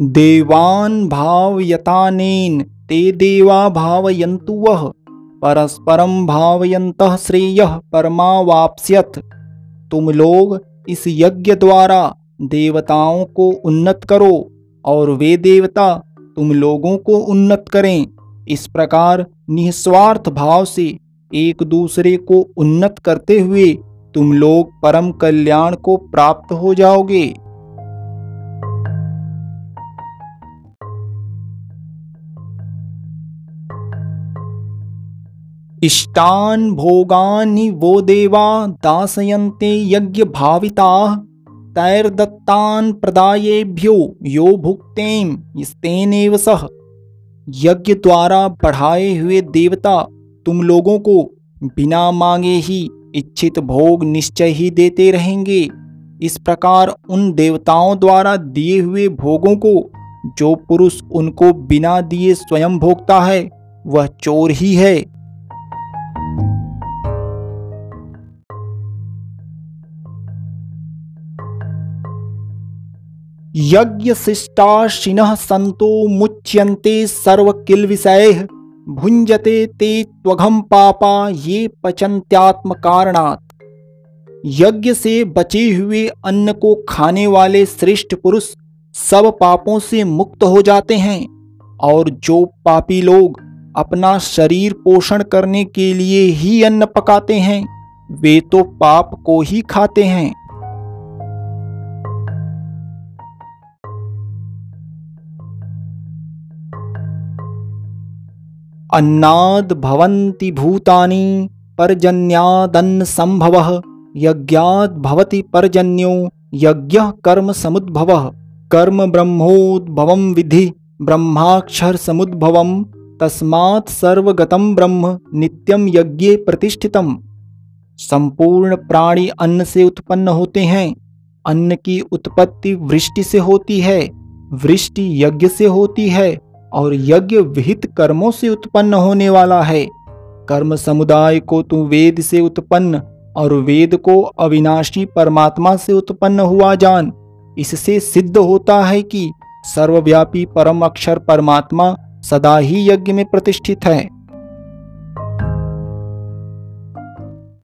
देवान भावयतानेन, ते देवा भावयन्तु वह परस्परम भावयंत श्रेय परमावाप्स्यथ। तुम लोग इस यज्ञ द्वारा देवताओं को उन्नत करो, और वे देवता तुम लोगों को उन्नत करें। इस प्रकार निस्वार्थ भाव से एक दूसरे को उन्नत करते हुए तुम लोग परम कल्याण को प्राप्त हो जाओगे। इष्टान भोगानि वो देवा दासयन्ते यज्ञ भाविता तैर्दत्तान प्रदायेभ्यो यो भुक्तेम स्तेनेव सह यज्ञ द्वारा बढ़ाए हुए देवता, तुम लोगों को बिना मांगे ही इच्छित भोग निश्चय ही देते रहेंगे। इस प्रकार उन देवताओं द्वारा दिए हुए भोगों को जो पुरुष उनको बिना दिए स्वयं भोगता है, वह चोर ही है। यज्ञ शिष्टाशिन संतो मुच्यन्ते सर्वकिल विषय भुंजते ते त्वघम पापा ये पचंत्यात्म कारणात् यज्ञ से बचे हुए अन्न को खाने वाले श्रेष्ठ पुरुष सब पापों से मुक्त हो जाते हैं और जो पापी लोग अपना शरीर पोषण करने के लिए ही अन्न पकाते हैं, वे तो पाप को ही खाते हैं। अन्नाद भवन्ति भूतानि संभव, यज्ञाद भवति पर्जन्यो, यज्ञ कर्म समुद्भव। कर्म ब्रह्मोद्भव विधि, ब्रह्माक्षर समुद्भव, तस्मात् सर्वगतम ब्रह्म नित्यम यज्ञे प्रतिष्ठितम। संपूर्ण प्राणी अन्न से उत्पन्न होते हैं, अन्न की उत्पत्ति वृष्टि से होती है, वृष्टि यज्ञ से होती है और यज्ञ विहित कर्मों से उत्पन्न होने वाला है। कर्म समुदाय को तू वेद से उत्पन्न और वेद को अविनाशी परमात्मा से उत्पन्न हुआ जान। इससे सिद्ध होता है कि सर्वव्यापी परम अक्षर परमात्मा सदा ही यज्ञ में प्रतिष्ठित है।